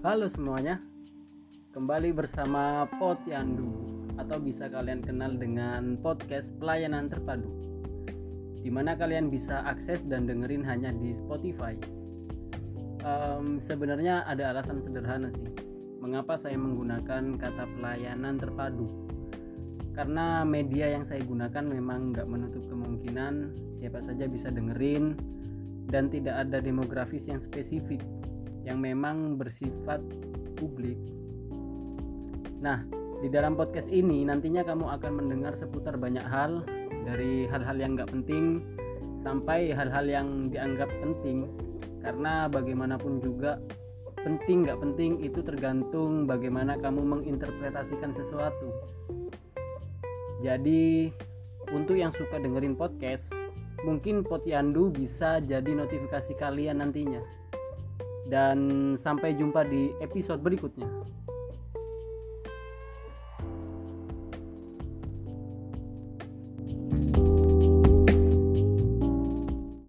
Halo semuanya, kembali bersama Pot Yandu atau bisa kalian kenal dengan podcast pelayanan terpadu di mana kalian bisa akses dan dengerin hanya di Spotify. Um, sebenarnya ada alasan sederhana sih, mengapa saya menggunakan kata pelayanan terpadu. Karena media yang saya gunakan memang nggak menutup kemungkinan siapa saja bisa dengerin dan tidak ada demografis yang spesifik yang memang bersifat publik. Nah, di dalam podcast ini nantinya kamu akan mendengar seputar banyak hal dari hal-hal yang nggak penting sampai hal-hal yang dianggap penting. Karena bagaimanapun juga penting nggak penting itu tergantung bagaimana kamu menginterpretasikan sesuatu. Jadi untuk yang suka dengerin podcast mungkin Potyandu bisa jadi notifikasi kalian nantinya dan sampai jumpa di episode berikutnya